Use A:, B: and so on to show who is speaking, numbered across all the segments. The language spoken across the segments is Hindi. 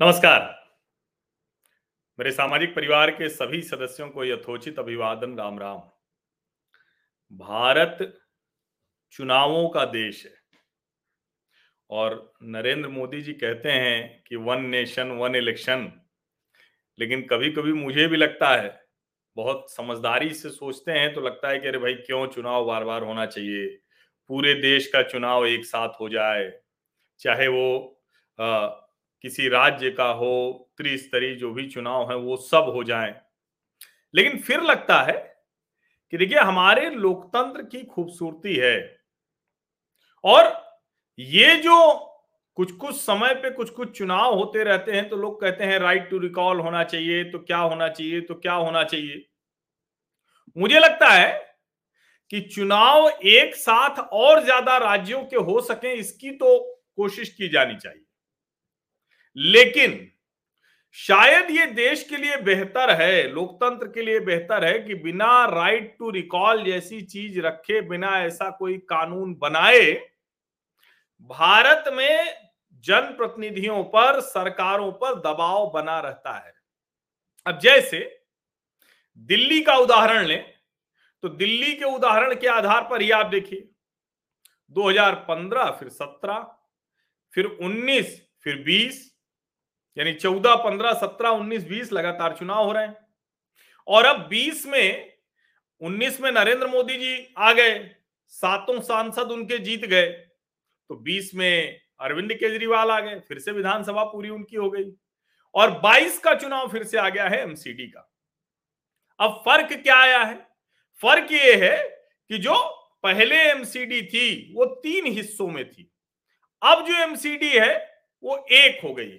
A: नमस्कार। मेरे सामाजिक परिवार के सभी सदस्यों को यथोचित अभिवादन राम राम। भारत चुनावों का देश है और नरेंद्र मोदी जी कहते हैं कि वन नेशन वन इलेक्शन लेकिन कभी कभी मुझे भी लगता है बहुत समझदारी से सोचते हैं तो लगता है कि अरे भाई क्यों चुनाव बार बार होना चाहिए? पूरे देश का चुनाव एक साथ हो जाए चाहे वो आ, किसी राज्य का हो, त्रिस्तरीय जो भी चुनाव है, वो सब हो जाए। लेकिन फिर लगता है कि देखिए, हमारे लोकतंत्र की खूबसूरती है। और ये जो कुछ कुछ समय पे कुछ कुछ चुनाव होते रहते हैं तो लोग कहते हैं राइट टू रिकॉल होना चाहिए तो क्या होना चाहिए तो क्या होना चाहिए? मुझे लगता है कि चुनाव एक साथ और ज़्यादा राज्यों के हो सके, इसकी तो कोशिश की जानी चाहिए। लेकिन शायद ये देश के लिए बेहतर है, लोकतंत्र के लिए बेहतर है कि बिना राइट टू रिकॉल जैसी चीज़ रखे, बिना ऐसा कोई कानून बनाए, भारत में जनप्रतिनिधियों पर, सरकारों पर दबाव बना रहता है। अब जैसे दिल्ली का उदाहरण लें तो दिल्ली के उदाहरण के आधार पर ही आप देखिए 2015 फिर 17 फिर 19 फिर 20 यानी 14 15 17 19 20 लगातार चुनाव हो रहे हैं। और अब 20 में 19 में नरेंद्र मोदी जी आ गए, सातों सांसद उनके जीत गए तो 20 में अरविंद केजरीवाल आ गए, फिर से विधानसभा पूरी उनकी हो गई। और 22 का चुनाव फिर से आ गया है एमसीडी का। अब फ़र्क क्या आया है? फ़र्क ये है कि जो पहले एमसीडी थी, वो तीन हिस्सों में थी। अब जो एमसीडी है, वो एक हो गई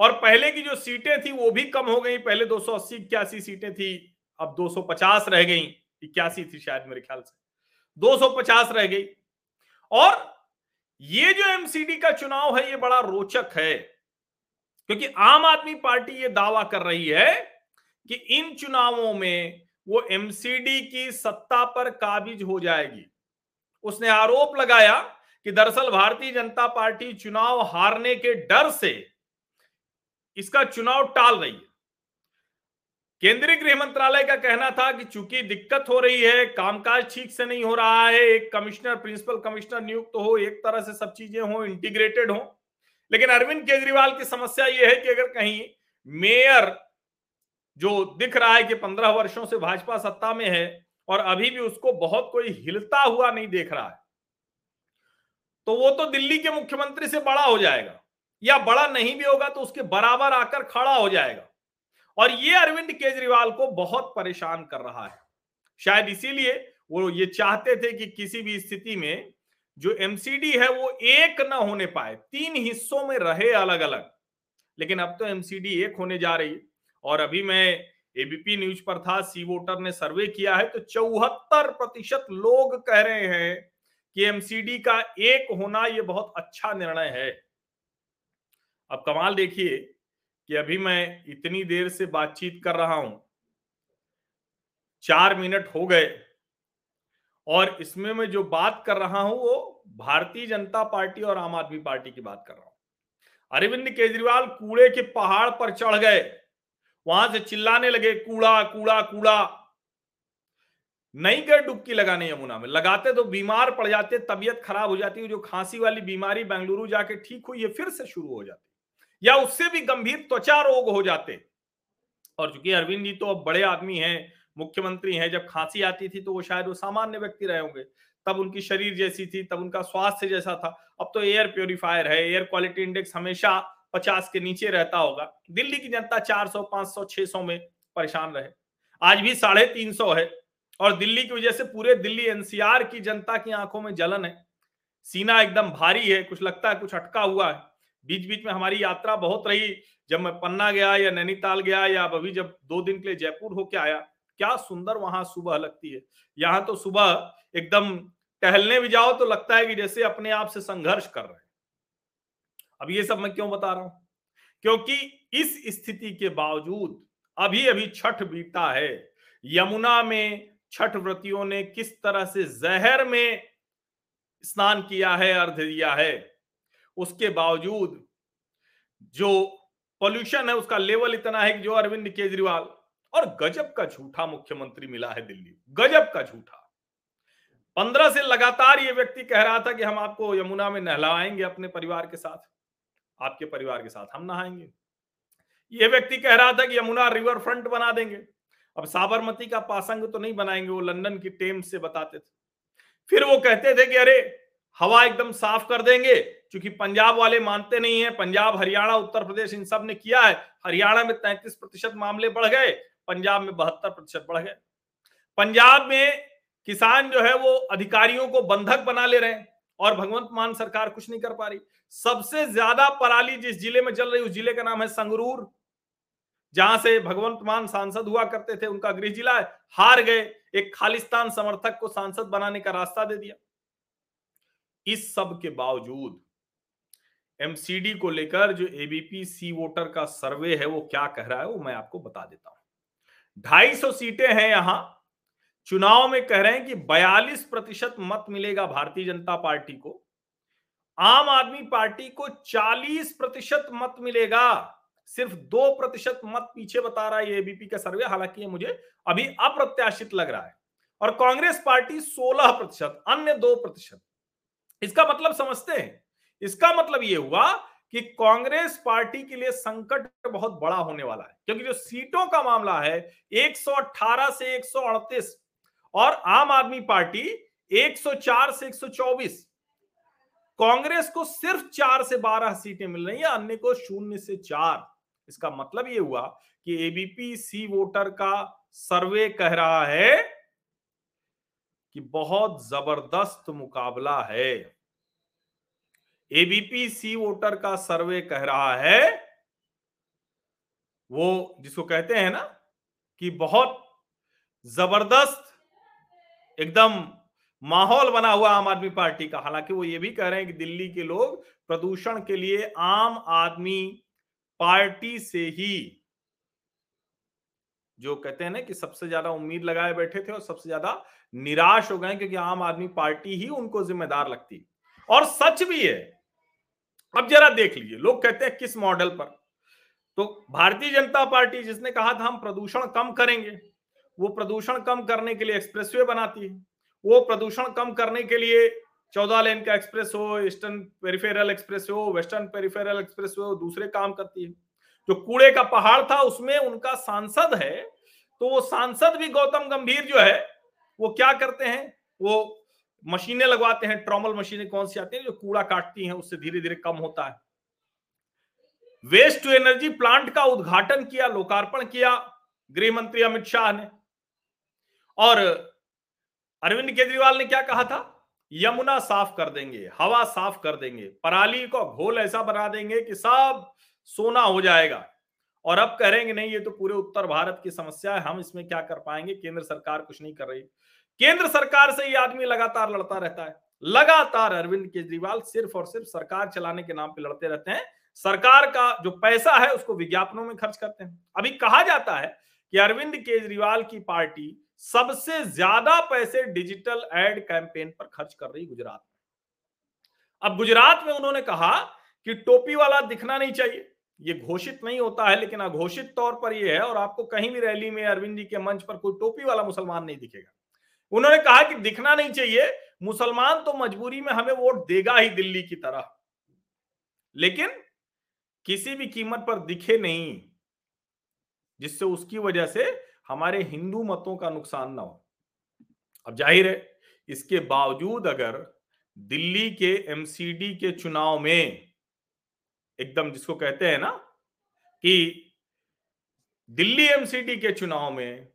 A: और पहले की जो सीटें थी वो भी कम हो गई। पहले 280 इक्यासी सीटें थी, अब 250 रह गई। इक्यासी थी शायद मेरे ख्याल से। 250 रह गई। और ये जो एमसीडी का चुनाव है, ये बड़ा रोचक है, क्योंकि आम आदमी पार्टी ये दावा कर रही है कि इन चुनावों में वो एमसीडी की सत्ता पर काबिज हो जाएगी। उसने आरोप लगाया कि दरअसल भारतीय जनता पार्टी चुनाव हारने के डर से इसका चुनाव टाल रही है। केंद्रीय गृह मंत्रालय का कहना था कि चूँकि दिक्कत हो रही है, कामकाज ठीक से नहीं हो रहा है, एक कमिश्नर, प्रिंसिपल कमिश्नर नियुक्त तो हो, एक तरह से सब चीज़ें हो, इंटीग्रेटेड हो, लेकिन अरविंद केजरीवाल की समस्या यह है कि अगर कहीं मेयर जो दिख रहा है कि पंद्रह वर्षों से भाजपा सत्ता में है और अभी भी उसको बहुत कोई हिलता हुआ नहीं देख रहा है तो वो तो दिल्ली के मुख्यमंत्री से बड़ा हो जाएगा। या बड़ा नहीं भी होगा तो उसके बराबर आकर खड़ा हो जाएगा। और ये अरविंद केजरीवाल को बहुत परेशान कर रहा है। शायद इसीलिए वो ये चाहते थे कि किसी भी स्थिति में जो एमसीडी है वो एक न होने पाए, तीन हिस्सों में रहे अलग अलग लेकिन अब तो एमसीडी एक होने जा रही है और अभी मैं एबीपी न्यूज़ पर था, सी वोटर ने सर्वे किया है तो चौहत्तर प्रतिशत लोग कह रहे हैं कि एमसीडी का एक होना यह बहुत अच्छा निर्णय है। अब कमाल देखिए कि अभी मैं इतनी देर से बातचीत कर रहा हूँ। चार मिनट हो गए और इसमें मैं जो बात कर रहा हूँ, वो भारतीय जनता पार्टी और आम आदमी पार्टी की बात कर रहा हूँ। अरविंद केजरीवाल कूड़े के पहाड़ पर चढ़ गए। वहाँ से चिल्लाने लगे, कूड़ा कूड़ा कूड़ा। नहीं गए डुबकी लगाने यमुना में। लगाते तो बीमार पड़ जाते, तबीयत खराब हो जाती, जो खांसी वाली बीमारी बेंगलुरु जाके ठीक हुई है फिर से शुरू हो जाती। या उससे भी गंभीर त्वचा रोग हो जाते। और चूँकि अरविंद जी तो अब बड़े आदमी हैं, मुख्यमंत्री हैं, जब खांसी आती थी तो वो शायद वो सामान्य व्यक्ति रहे होंगे। तब उनकी शरीर जैसी थी, तब उनका स्वास्थ्य जैसा था। अब तो एयर प्योरीफायर है, एयर क्वालिटी इंडेक्स हमेशा पचास के नीचे रहता होगा। दिल्ली की जनता चार सौ, पाँच सौ में परेशान रहे। आज भी साढ़े तीन सौ है और दिल्ली की वजह से पूरे दिल्ली एनसीआर की जनता की आँखों में जलन है। सीना एकदम भारी है, कुछ लगता है कुछ अटका हुआ है। बीच बीच में हमारी यात्रा बहुत रही। जब मैं पन्ना गया या नैनीताल गया या अभी जब दो दिन के लिए जयपुर होके आया, क्या सुंदर वहाँ सुबह लगती है। यहाँ तो सुबह एकदम टहलने भी जाओ तो लगता है कि जैसे अपने आप से संघर्ष कर रहे हैं। अब ये सब मैं क्यों बता रहा हूँ? क्योंकि इस स्थिति के बावजूद अभी अभी छठ बीता है। यमुना में छठ व्रतियों ने किस तरह से जहर में स्नान किया है अर्ध दिया है उसके बावजूद जो पॉल्यूशन है, उसका लेवल इतना है कि जो अरविंद केजरीवाल और गजब का झूठा मुख्यमंत्री मिला है दिल्ली। गजब का झूठा। पंद्रह से लगातार ये व्यक्ति कह रहा था कि हम आपको यमुना में नहलाएँगे अपने परिवार के साथ, आपके परिवार के साथ हम नहाएँगे। ये व्यक्ति कह रहा था कि यमुना रिवर फ्रंट बना देंगे। अब साबरमती का पासंग तो नहीं बनाएँगे, वो लंदन की टेम्स से बताते थे। फिर वो कहते थे कि अरे, हवा एकदम साफ़ कर देंगे क्योंकि पंजाब वाले मानते नहीं है, पंजाब, हरियाणा, उत्तर प्रदेश इन सबने किया है। हरियाणा में तैंतीस प्रतिशत मामले बढ़ गए, पंजाब में बहत्तर प्रतिशत बढ़ गए। पंजाब में किसान जो है वो अधिकारियों को बंधक बना ले रहे हैं और भगवंत मान सरकार कुछ नहीं कर पा रही। सबसे ज़्यादा पराली जिस ज़िले में चल रही उस ज़िले का नाम है संगरूर, जहाँ से भगवंत मान सांसद हुआ करते थे, उनका गृह जिला है, हार गए, एक खालिस्तान समर्थक को सांसद बनाने का रास्ता दे दिया। इस सब के बावजूद एमसीडी को लेकर जो एबीपी सी वोटर का सर्वे है, वो क्या कह रहा है, वो मैं आपको बता देता हूँ। ढाई सौ सीटें हैं यहाँ। चुनाव में कह रहे हैं कि 42 प्रतिशत मत मिलेगा भारतीय जनता पार्टी को। आम आदमी पार्टी को 40 प्रतिशत मत मिलेगा। सिर्फ़ दो प्रतिशत मत पीछे बता रहा है एबीपी का सर्वे हालाँकि ये मुझे अभी अप्रत्याशित लग रहा है। और कांग्रेस पार्टी 16 प्रतिशत, अन्य दो प्रतिशत। इसका मतलब समझते हैं इसका मतलब ये हुआ कि कांग्रेस पार्टी के लिए संकट बहुत बड़ा होने वाला है, क्योंकि जो सीटों का मामला है 118 से 138 और आम आदमी पार्टी 104 से 124 कांग्रेस को सिर्फ़ चार से बारह सीटें मिल रही है, अन्य को शून्य से चार। इसका मतलब ये हुआ कि एबीपी सी वोटर का सर्वे कह रहा है कि बहुत ज़बरदस्त मुकाबला है। एबीपी सी वोटर का सर्वे कह रहा है, वो जिसको कहते हैं ना, कि बहुत ज़बरदस्त एकदम माहौल बना हुआ आम आदमी पार्टी का। हालाँकि वो ये भी कह रहे हैं कि दिल्ली के लोग प्रदूषण के लिए आम आदमी पार्टी से ही, जो कहते हैं ना कि सबसे ज़्यादा उम्मीद लगाए बैठे थे और सबसे ज़्यादा निराश हो गए क्योंकि आम आदमी पार्टी ही उनको जिम्मेदार लगती। और सच भी है अब जरा देख लीजिए, लोग कहते हैं किस मॉडल पर? तो भारतीय जनता पार्टी जिसने कहा था हम प्रदूषण कम करेंगे, वो प्रदूषण कम करने के लिए एक्सप्रेसवे बनाती है। वो प्रदूषण कम करने के लिए चौदह लेन का एक्सप्रेस हो ईस्टर्न पेरिफेरल एक्सप्रेस हो वेस्टर्न पेरिफेरल एक्सप्रेस हो, दूसरे काम करती है। जो कूड़े का पहाड़ था उसमें उनका सांसद है तो वो सांसद भी गौतम गंभीर जो है, वो क्या करते हैं? वो मशीनें लगवाते हैं, ट्रॉमल मशीनें कौन सी आती हैं, जो कूड़ा काटती हैं, उससे धीरे धीरे कम होता है। वेस्ट टू एनर्जी प्लांट का उद्घाटन किया, लोकार्पण किया गृह मंत्री अमित शाह ने। और अरविंद केजरीवाल ने क्या कहा था? यमुना साफ़ कर देंगे, हवा साफ़ कर देंगे, पराली को घोल ऐसा बना देंगे कि सब सोना हो जाएगा। और अब कह कहेंगे, नहीं, ये तो पूरे उत्तर भारत की समस्या है, हम इसमें क्या कर पाएँगे? केंद्र सरकार कुछ नहीं कर रही। केंद्र सरकार से ये आदमी लगातार लड़ता रहता है। लगातार अरविंद केजरीवाल सिर्फ़ और सिर्फ़ सरकार चलाने के नाम पे लड़ते रहते हैं। सरकार का जो पैसा है, उसको विज्ञापनों में खर्च करते हैं। अभी कहा जाता है कि अरविंद केजरीवाल की पार्टी सबसे ज़्यादा पैसे डिजिटल एड कैंपेन पर खर्च कर रही गुजरात में। अब गुजरात में उन्होंने कहा कि टोपी वाला दिखना नहीं चाहिए। ये घोषित नहीं होता है, लेकिन अघोषित तौर पर यह है और आपको कहीं भी रैली में अरविंद जी के मंच पर कोई टोपी वाला मुसलमान नहीं दिखेगा। उन्होंने कहा कि दिखना नहीं चाहिए, मुसलमान तो मजबूरी में हमें वोट देगा ही दिल्ली की तरह। लेकिन किसी भी कीमत पर दिखे नहीं, जिससे उसकी वजह से हमारे हिंदू मतों का नुकसान ना हो। अब ज़ाहिर है, इसके बावजूद अगर दिल्ली के एमसीडी के चुनाव में एकदम जिसको कहते हैं ना कि दिल्ली एमसीडी के चुनाव में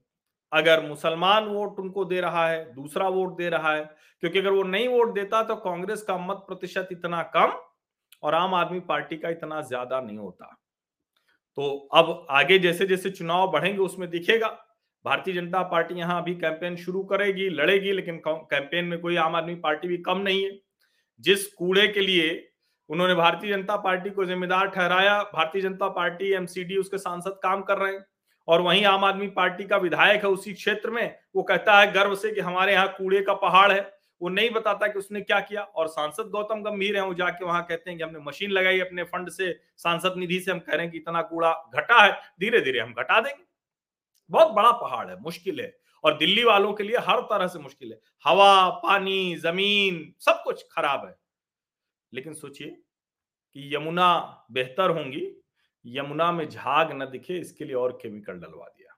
A: अगर मुसलमान वोट उनको दे रहा है, दूसरा वोट दे रहा है, क्योंकि अगर वो नहीं वोट देता तो कांग्रेस का मत प्रतिशत इतना कम और आम आदमी पार्टी का इतना ज़्यादा नहीं होता। तो अब आगे जैसे जैसे चुनाव बढ़ेंगे उसमें दिखेगा, भारतीय जनता पार्टी यहाँ अभी कैंपेन शुरू करेगी, लड़ेगी, लेकिन कैंपेन में कोई आम आदमी पार्टी भी कम नहीं है। जिस कूड़े के लिए उन्होंने भारतीय जनता पार्टी को जिम्मेदार ठहराया, भारतीय जनता पार्टी एमसीडी उसके सांसद काम कर रहे हैं। और वहीं आम आदमी पार्टी का विधायक है उसी क्षेत्र में, वो कहता है गर्व से कि हमारे यहाँ कूड़े का पहाड़ है। वो नहीं बताता कि उसने क्या किया। और सांसद गौतम गंभीर है, वो जाके वहाँ कहते हैं कि हमने मशीन लगाई अपने फंड से, सांसद निधि से, हम कह रहे हैं कि इतना कूड़ा घटा है धीरे धीरे हम घटा देंगे। बहुत बड़ा पहाड़ है, मुश्किल है। और दिल्ली वालों के लिए हर तरह से मुश्किल है। हवा, पानी, ज़मीन, सब कुछ खराब है। लेकिन सोचिए कि यमुना बेहतर होंगी यमुना में झाग न दिखे, इसके लिए और केमिकल डलवा दिया।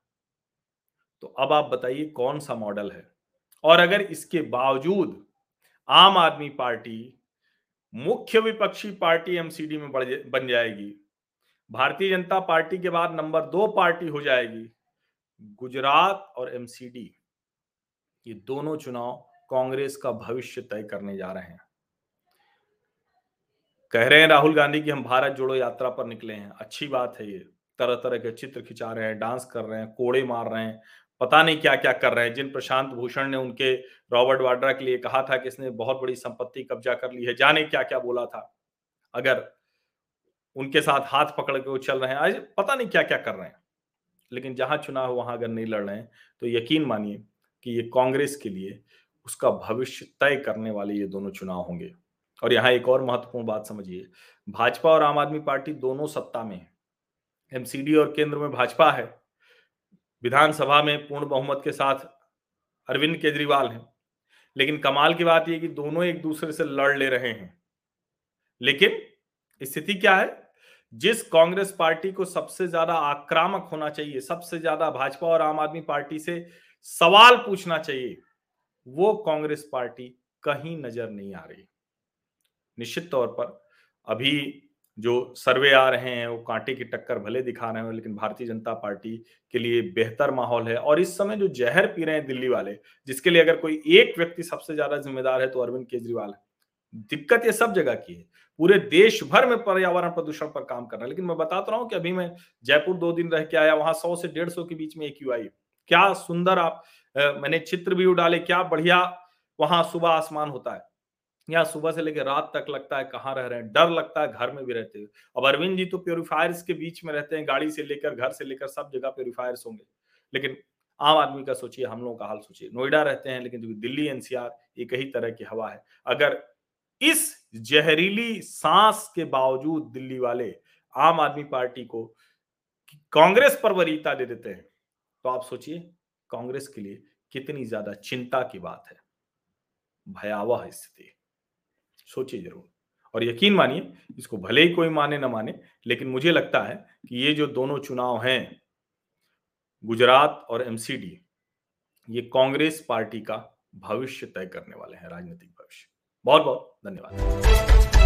A: तो अब आप बताइए कौन सा मॉडल है? और अगर इसके बावजूद आम आदमी पार्टी, मुख्य विपक्षी पार्टी एमसीडी में बन जाएगी, भारतीय जनता पार्टी के बाद नंबर दो पार्टी हो जाएगी, गुजरात और एमसीडी ये दोनों चुनाव कांग्रेस का भविष्य तय करने जा रहे हैं। कह रहे हैं राहुल गांधी की हम भारत जोड़ो यात्रा पर निकले हैं। अच्छी बात है ये। तरह तरह के चित्र खिंचा रहे हैं, डांस कर रहे हैं, कोड़े मार रहे हैं, पता नहीं क्या क्या कर रहे हैं। जिन प्रशांत भूषण ने उनके रॉबर्ट वाड्रा के लिए कहा था कि इसने बहुत बड़ी संपत्ति कब्जा कर ली है, जाने क्या क्या बोला था। अगर उनके साथ हाथ पकड़ के वो चल रहे हैं, आज पता नहीं क्या क्या कर रहे हैं। लेकिन जहाँ चुनाव वहाँ अगर नहीं लड़ रहे हैं तो यकीन मानिए कि ये कांग्रेस के लिए उसका भविष्य तय करने वाले ये दोनों चुनाव होंगे। और यहाँ एक और महत्वपूर्ण बात समझिए। भाजपा और आम आदमी पार्टी दोनों सत्ता में है। एमसीडी और केंद्र में भाजपा है। विधानसभा में पूर्ण बहुमत के साथ अरविंद केजरीवाल हैं। लेकिन कमाल की बात यह कि दोनों एक दूसरे से लड़ ले रहे हैं। लेकिन स्थिति क्या है? जिस कांग्रेस पार्टी को सबसे ज़्यादा आक्रामक होना चाहिए, सबसे ज़्यादा भाजपा और आम आदमी पार्टी से सवाल पूछना चाहिए, वो कांग्रेस पार्टी कहीं नज़र नहीं आ रही। निश्चित तौर पर अभी जो सर्वे आ रहे हैं, वो कांटे की टक्कर भले दिखा रहे हैं, लेकिन भारतीय जनता पार्टी के लिए बेहतर माहौल है। और इस समय जो जहर पी रहे हैं दिल्ली वाले, जिसके लिए अगर कोई एक व्यक्ति सबसे ज़्यादा जिम्मेदार है तो अरविंद केजरीवाल है। दिक्कत ये सब जगह की है। पूरे देश भर में पर्यावरण प्रदूषण पर काम कर रहा है। लेकिन मैं बताता रहा हूँ कि अभी मैं जयपुर दो दिन रह के आया, वहाँ सौ से डेढ़ सौ के बीच में एक यू आई क्या सुंदर आप मैंने चित्र भी डाले क्या बढ़िया वहाँ सुबह आसमान होता है। यहाँ सुबह से लेकर रात तक लगता है कहाँ रह रहे हैं, डर लगता है घर में भी रहते हुए। अब अरविंद जी तो प्योरीफायर्स के बीच में रहते हैं, गाड़ी से लेकर, घर से लेकर सब जगह प्योरीफायर्स होंगे। लेकिन आम आदमी का सोचिए, हम लोगों का हाल सोचिए। नोएडा रहते हैं, लेकिन दिल्ली एनसीआर एक ही तरह की हवा है। अगर इस जहरीली सांस के बावजूद दिल्ली वाले आम आदमी पार्टी को कांग्रेस पर वरीयता दे देते हैं तो आप सोचिए, कांग्रेस के लिए कितनी ज़्यादा चिंता की बात है। भयावह स्थिति। सोचिए ज़रूर। और यकीन मानिए, इसको भले ही कोई माने ना माने, लेकिन मुझे लगता है कि ये जो दोनों चुनाव हैं, गुजरात और एमसीडी ये कांग्रेस पार्टी का भविष्य तय करने वाले हैं, राजनीतिक भविष्य। बहुत बहुत धन्यवाद।